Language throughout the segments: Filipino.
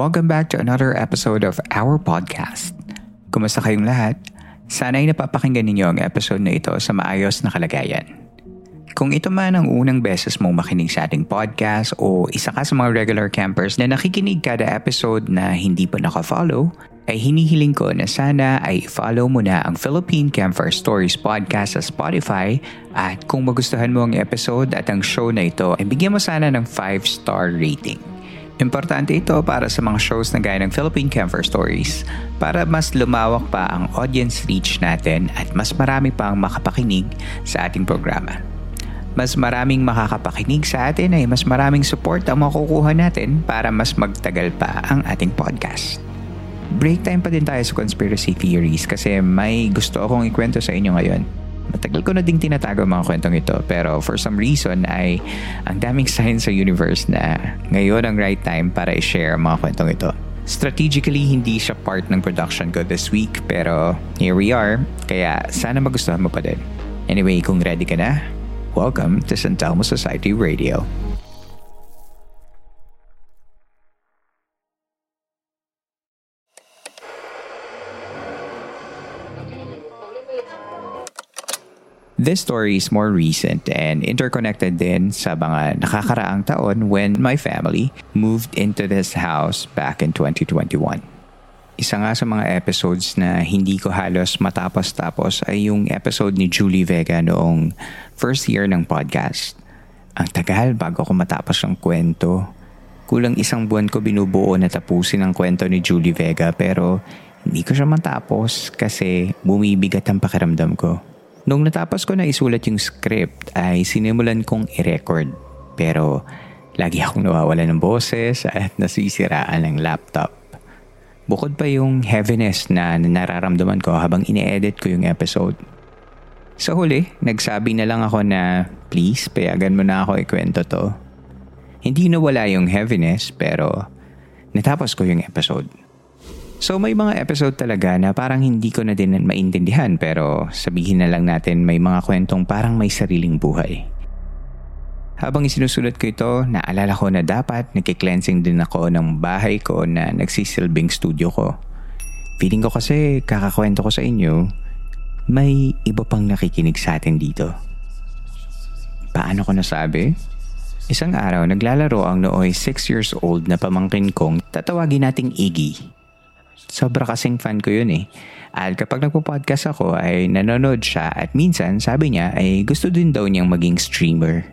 Welcome back to another episode of our podcast. Kumusta kayong lahat? Sana ay napapakinggan ninyo ang episode na ito sa maayos na kalagayan. Kung ito man ang unang beses mong makinig sa ating podcast o isa ka sa mga regular campers na nakikinig kada episode na hindi pa nakafollow, ay hinihiling ko na sana ay follow mo na ang Philippine Camper Stories podcast sa Spotify at kung magustuhan mo ang episode at ang show na ito, ay bigyan mo sana ng 5-star rating. Importante ito para sa mga shows na gaya ng Philippine Camper Stories para mas lumawak pa ang audience reach natin at mas marami pang makapakinig sa ating programa. Mas maraming makakapakinig sa atin ay mas maraming support ang makukuha natin para mas magtagal pa ang ating podcast. Break time pa din tayo sa conspiracy theories kasi may gusto akong ikwento sa inyo ngayon. Matagal ko na ding tinatago mga kwentong ito pero for some reason ay ang daming signs sa universe na ngayon ang right time para i-share mga kwentong ito. Strategically, hindi siya part ng production ko this week pero here we are kaya sana magustuhan mo pa din. Anyway, kung ready ka na, welcome to San Telmo Society Radio. This story is more recent and interconnected din sa mga nakakaraang taon when my family moved into this house back in 2021. Isa nga sa mga episodes na hindi ko halos matapos-tapos ay yung episode ni Julie Vega noong first year ng podcast. Ang tagal bago ko matapos ang kwento. Kulang isang buwan ko binubuo na tapusin ang kwento ni Julie Vega pero hindi ko siya matapos kasi bumibigat ang pakiramdam ko. Nung natapos ko na isulat yung script ay sinimulan kong i-record. Pero lagi akong nawawala ng boses at nasisiraan ng laptop. Bukod pa yung heaviness na nararamdaman ko habang ine-edit ko yung episode. Sa huli, nagsabi na lang ako na please payagan mo na ako ikwento to. Hindi nawala yung heaviness pero natapos ko yung episode. So may mga episode talaga na parang hindi ko na din maintindihan pero sabihin na lang natin may mga kwentong parang may sariling buhay. Habang isinusulat ko ito, naalala ko na dapat nagki-cleansing din ako ng bahay ko na nagsisilbing studio ko. Feeling ko kasi kakakwento ko sa inyo, may iba pang nakikinig sa atin dito. Paano ko nasabi? Isang araw naglalaro ang nooy 6 years old na pamangkin kong tatawagin nating Iggy Sobra kasing fan ko yun eh. At kapag nagpo-podcast ako ay nanonood siya at minsan sabi niya ay gusto din daw niyang maging streamer.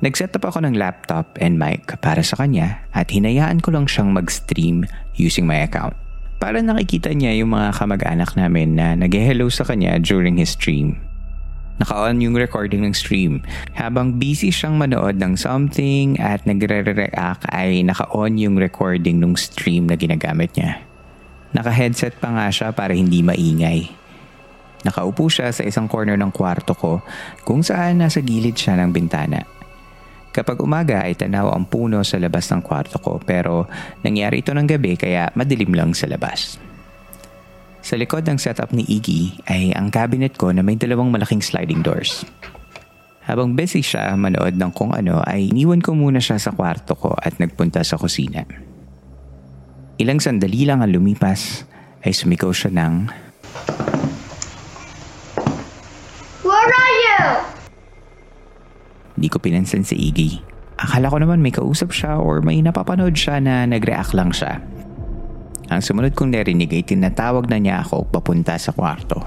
Nag-set up ako ng laptop and mic para sa kanya at hinayaan ko lang siyang mag-stream using my account. Para nakikita niya yung mga kamag-anak namin na nag-hello sa kanya during his stream. Naka-on yung recording ng stream. Habang busy siyang manood ng something at nagre-react ay naka-on yung recording ng stream na ginagamit niya. Naka-headset pa nga siya para hindi maingay. Nakaupo siya sa isang corner ng kwarto ko kung saan nasa gilid siya ng bintana. Kapag umaga ay tanaw ang puno sa labas ng kwarto ko pero nangyari ito ng gabi kaya madilim lang sa labas. Sa likod ng setup ni Iggy ay ang cabinet ko na may dalawang malaking sliding doors. Habang busy siya manood ng kung ano ay iniwan ko muna siya sa kwarto ko at nagpunta sa kusina. Ilang sandali lang ang lumipas ay sumikaw siya ng Where are you? Di ko pinansin si Iggy. Akala ko naman may kausap siya or may napapanood siya na nag-react lang siya. Ang sumunod kong narinig ay tinatawag na niya ako papunta sa kwarto.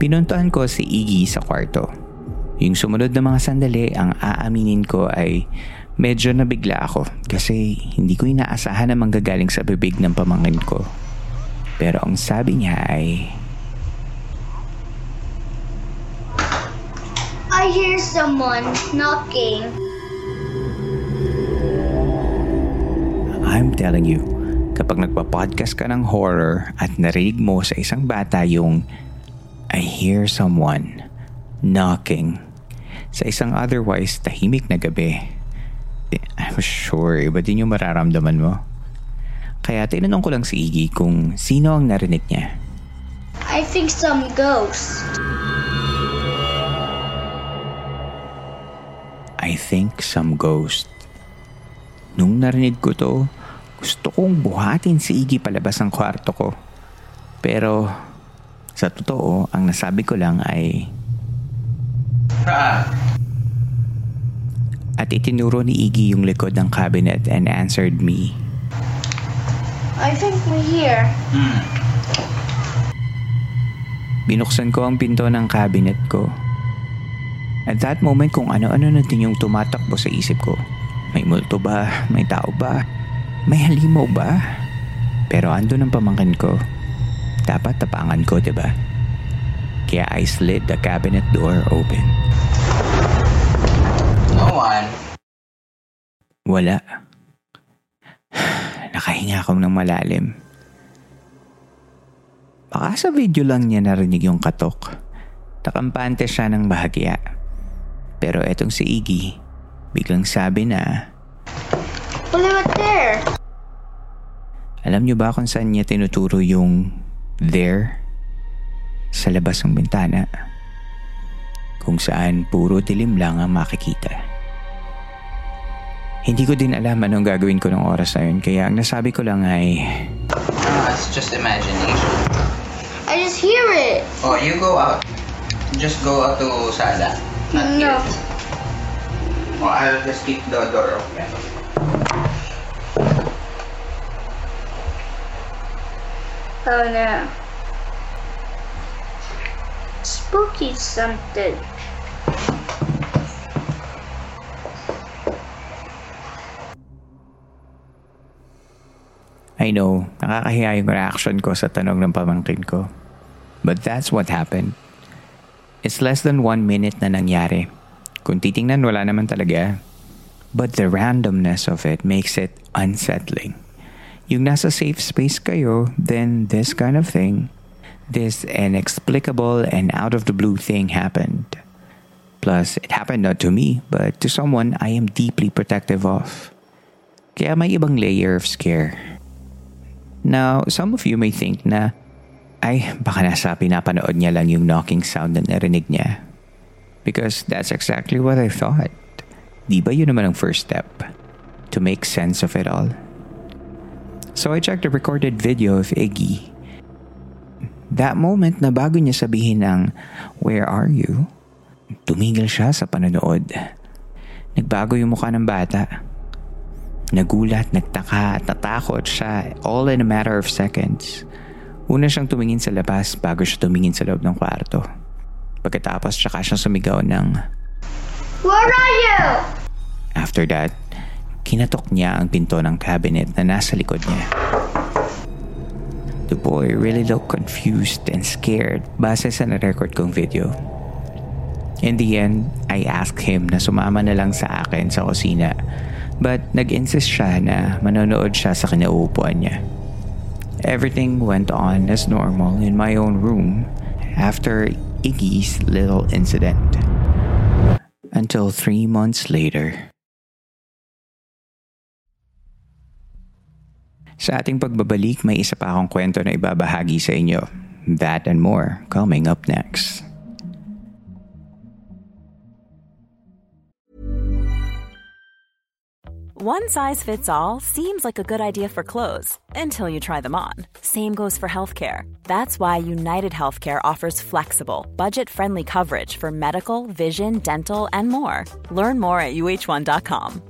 Pinuntahan ko si Iggy sa kwarto. Yung sumunod na mga sandali, ang aaminin ko ay medyo nabigla ako kasi hindi ko inaasahan na manggagaling sa bibig ng pamangkin ko. Pero ang sabi niya ay, I hear someone knocking. I'm telling you, kapag nagpa-podcast ka ng horror at narinig mo sa isang bata yung I hear someone knocking sa isang otherwise tahimik na gabi, I'm sure iba din yung mararamdaman mo. Kaya tinanong ko lang si Iggy kung sino ang narinig niya. I think some ghost. I think some ghost. Nung narinig ko to, gusto kong buhatin si Iggy palabas ng kwarto ko. Pero sa totoo, ang nasabi ko lang ay At itinuro ni Iggy yung likod ng cabinet and answered me. I think we're here. Binuksan ko ang pinto ng cabinet ko. At that moment kung ano-ano na din yung tumatakbo sa isip ko. May multo ba? May tao ba? May halimaw ba? Pero ando ng pamangkin ko. Dapat tapangan ko, di ba? Kaya I slid the cabinet door open. No one. Wala. Nakahinga akong ng malalim. Baka sa video lang niya narinig yung katok. Nakampante siya ng bahagya. Pero etong si Iggy, biglang sabi na, Well, were there. alam niyo ba kung saan niya tinuturo yung there? Sa labas ng bintana. Kung saan puro dilim lang ang makikita. Hindi ko din alam anong gagawin ko ng oras na yun kaya ang nasabi ko lang ay No, it's just imagination. I just hear it. Oh, you go out. Just go out to sala. Not No. here. Oh, I'll just keep the door open. Oh no. Spooky something. I know, nakakahiya yung reaction ko sa tanong ng pamangkin ko. But that's what happened. It's less than one minute na nangyari. Kung titingnan, wala naman talaga. But the randomness of it makes it unsettling. Yung nasa safe space kayo, then this kind of thing, this inexplicable and out of the blue thing happened. Plus, it happened not to me, but to someone I am deeply protective of. Kaya may ibang layer of scare. Now, some of you may think na, ay, baka nasa pinapanood niya lang yung knocking sound na narinig niya. Because that's exactly what I thought. Di ba yun naman ang first step? To make sense of it all. So I checked the recorded video of Iggy. That moment na bago niya sabihin ng, Where are you? Tumigil siya sa panonood. Nagbago yung mukha ng bata. Nagulat, nagtaka at natakot siya all in a matter of seconds. Una siyang tumingin sa labas bago siya tumingin sa loob ng kwarto. Pagkatapos tsaka siyang sumigaw ng Where are you? After that, kinatok niya ang pinto ng cabinet na nasa likod niya. The boy really looked confused and scared base sa na-record kong video. In the end, I asked him na sumama na lang sa akin sa kusina but nag-insist siya na manonood siya sa kinauupuan niya. Everything went on as normal in my own room after Iggy's little incident. Until three months later. Sa ating pagbabalik, may isa pa akong kwento na ibabahagi sa inyo. That and more coming up next. One size fits all seems like a good idea for clothes until you try them on. Same goes for healthcare. That's why United Healthcare offers flexible, budget friendly coverage for medical, vision, dental, and more. Learn more at uh1.com.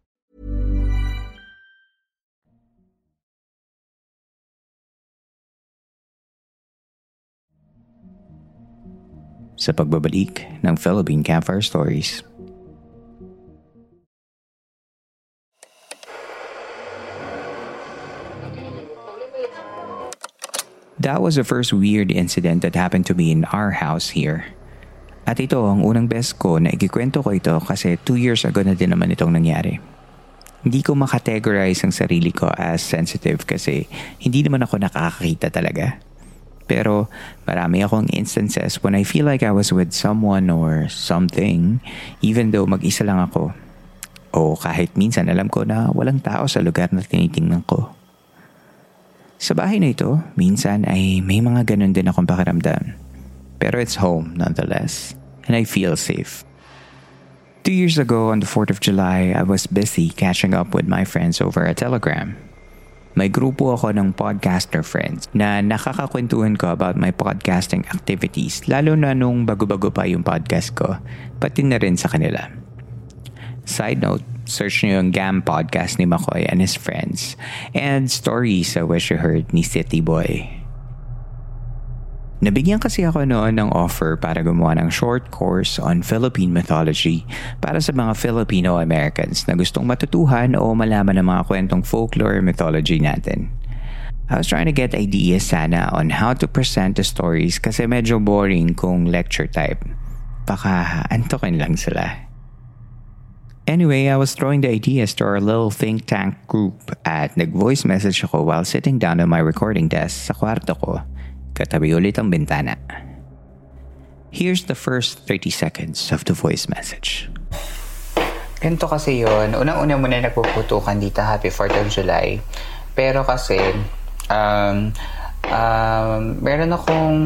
Sa pagbabalik ng Philippine Campfire Stories. That was the first weird incident that happened to me in our house here. At ito ang unang best ko na ikikwento ko ito kasi 2 years ago na din naman itong nangyari. Hindi ko makategorize ang sarili ko as sensitive kasi hindi naman ako nakakakita talaga. Pero marami akong instances when I feel like I was with someone or something even though mag-isa lang ako. O kahit minsan alam ko na walang tao sa lugar na tinitingnan ko. Sa bahay na ito, minsan ay may mga ganun din akong pakiramdam. Pero it's home nonetheless, and I feel safe. Two years ago on the 4th of July, I was busy catching up with my friends over a telegram. May grupo ako ng podcaster friends na nakakakwentuhan ko about my podcasting activities lalo na nung bago-bago pa yung podcast ko, pati na rin sa kanila. Side note, search nyo yung GAM podcast ni McCoy and his friends and stories I wish you heard ni City Boy. Nabigyan kasi ako noon ng offer para gumawa ng short course on Philippine mythology para sa mga Filipino-Americans na gustong matutuhan o malaman ng mga kwentong folklore mythology natin. I was trying to get ideas sana on how to present the stories kasi medyo boring kung lecture type. Baka antokin lang sila. Anyway, I was throwing the ideas to our little think tank group at nag-voice message ako while sitting down on my recording desk sa kwarto ko, katabi ulit ang bintana. Here's the first 30 seconds of the voice message. Ganito kasi yon Unang-una muna nagpuputukan dito Happy 4th of July. Pero kasi, um, um, meron akong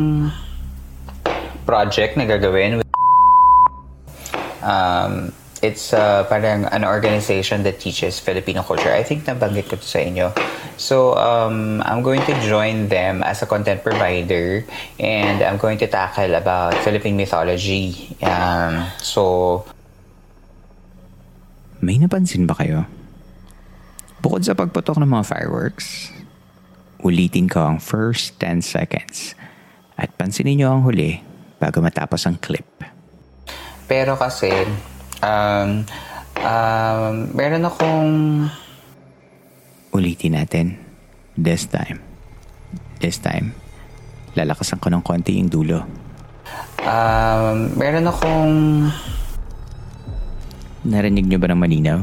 project na gagawin. Um, it's uh, parang an organization that teaches Filipino culture. I think nabanggit ko to sa inyo. So, um, I'm going to join them as a content provider and I'm going to tackle about Philippine mythology. Um, so, May napansin ba kayo? Bukod sa pagputok ng mga fireworks, ulitin ko ang first 10 seconds at pansinin nyo ang huli bago matapos ang clip. pero kasi, um, um, meron akong Ulitin natin. This time. This time. Lalakasan ko ng konti yung dulo. um, meron akong Narinig nyo ba ng malinaw?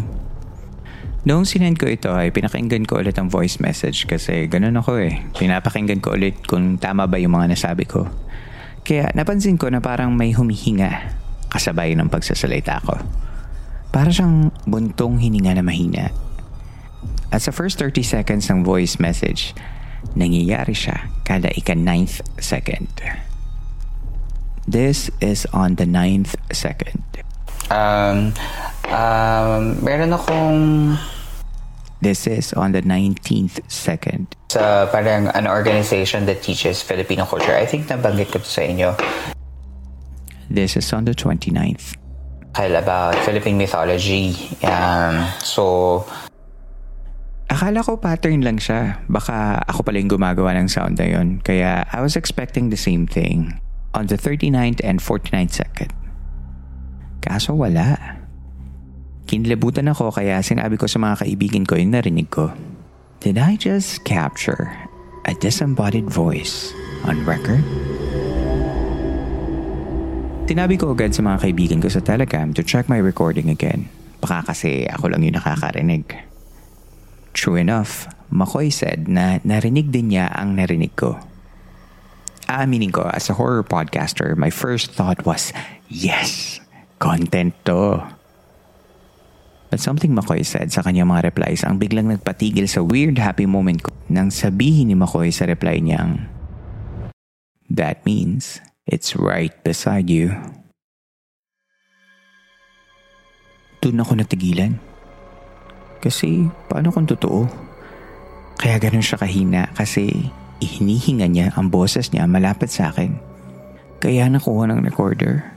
Noong sinend ko ito ay pinakinggan ko ulit ang voice message kasi ganun ako eh. Pinapakinggan ko ulit kung tama ba yung mga nasabi ko. Kaya napansin ko na parang may humihinga kasabay ng pagsasalita ko. Para siyang buntong hininga na mahina. At sa first 30 seconds ng voice message, nangyayari siya kada ika-ninth second. This is on the ninth second. Um, um, meron akong This is on the 19th second. sa parang an organization that teaches Filipino culture. I think nabanggit ko to sa inyo. This is on the 29th. Kyle about Philippine mythology. Um, so, Akala ko pattern lang siya. Baka ako pala yung gumagawa ng sound na yun. Kaya I was expecting the same thing on the 39th and 49th second. Kaso wala. Kinlabutan ako kaya sinabi ko sa mga kaibigan ko yung narinig ko. Did I just capture a disembodied voice on record? Tinabi ko agad sa mga kaibigan ko sa Telegram to check my recording again. Baka kasi ako lang yung nakakarinig. True enough, McCoy said na narinig din niya ang narinig ko. Aaminin ko, as a horror podcaster, my first thought was, yes, content to. But something McCoy said sa kanyang mga replies ang biglang nagpatigil sa weird happy moment ko nang sabihin ni McCoy sa reply niyang, That means it's right beside you. Doon ako natigilan. Kasi paano kung totoo? Kaya ganun siya kahina kasi ihinihinga niya ang boses niya malapit sa akin. Kaya nakuha ng recorder.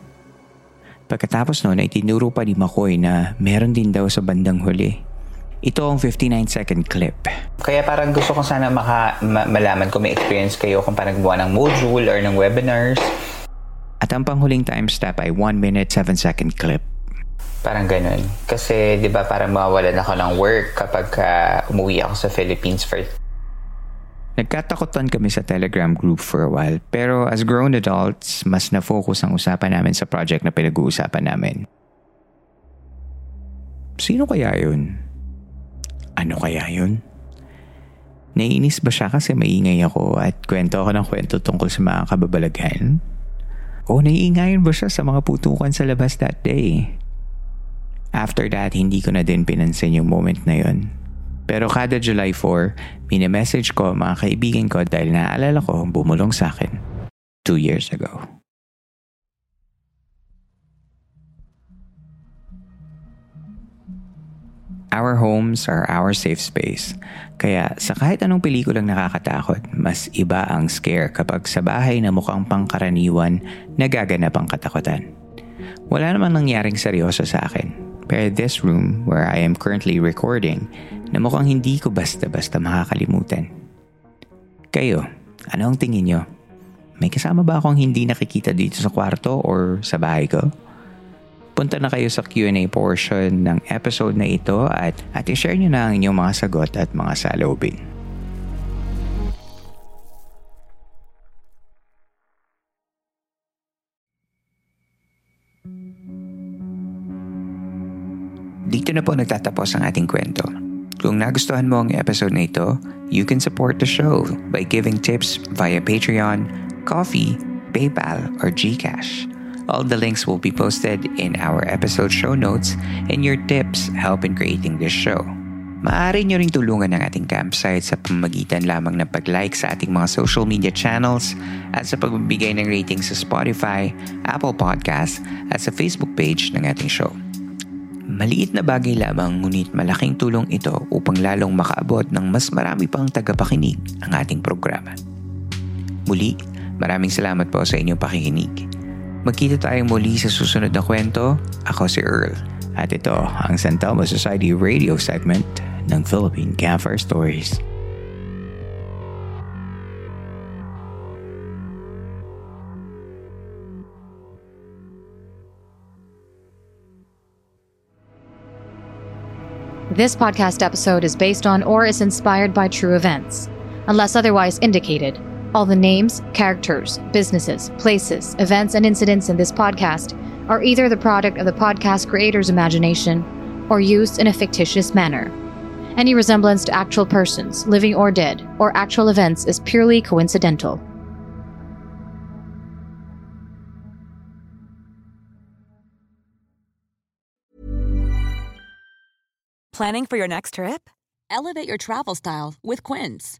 Pagkatapos noon ay tinuro pa ni McCoy na meron din daw sa bandang huli. Ito ang 59 second clip. kaya parang gusto ko sana maka, ma- malaman kung may experience kayo kung parang gumawa ng module or ng webinars. At ang panghuling timestamp ay 1 minute 7 second clip. Parang ganun. Kasi, di ba, parang mawawalan ako ng work kapag ah, umuwi ako sa Philippines for Nagkatakutan kami sa Telegram group for a while pero as grown adults, mas na-focus ang usapan namin sa project na pinag-uusapan namin. Sino kaya yun? Ano kaya yun? Naiinis ba siya kasi maingay ako at kwento ako ng kwento tungkol sa mga kababalaghan? O naiingayan ba siya sa mga putukan sa labas that day? After that, hindi ko na din pinansin yung moment na yun. Pero kada July 4, minimessage ko mga kaibigan ko dahil naaalala ko bumulong sa akin two years ago. Our homes are our safe space. Kaya sa kahit anong pelikulang nakakatakot, mas iba ang scare kapag sa bahay na mukhang pangkaraniwan nagaganap ang katakutan. Wala namang nangyaring seryoso sa akin. Pero this room where I am currently recording na mukhang hindi ko basta-basta makakalimutan. Kayo, ano ang tingin nyo? May kasama ba akong hindi nakikita dito sa kwarto or sa bahay ko? Punta na kayo sa Q&A portion ng episode na ito at, at i-share nyo na ang inyong mga sagot at mga salobin. Dito na po nagtatapos ang ating kwento. Kung nagustuhan mo ang episode na ito, you can support the show by giving tips via Patreon, Coffee, PayPal, or GCash. All the links will be posted in our episode show notes and your tips help in creating this show. Maaari nyo ring tulungan ng ating campsite sa pamamagitan lamang ng pag-like sa ating mga social media channels at sa pagbibigay ng rating sa Spotify, Apple Podcasts at sa Facebook page ng ating show. Maliit na bagay lamang ngunit malaking tulong ito upang lalong makaabot ng mas marami pang tagapakinig ang ating programa. Muli, maraming salamat po sa inyong pakikinig. Magkita tayong muli sa susunod na kwento. Ako si Earl at ito ang San Telmo Society radio segment ng Philippine Campfire Stories. This podcast episode is based on or is inspired by true events. Unless otherwise indicated, all the names, characters, businesses, places, events, and incidents in this podcast are either the product of the podcast creator's imagination or used in a fictitious manner. Any resemblance to actual persons, living or dead, or actual events is purely coincidental. Planning for your next trip? Elevate your travel style with Quince.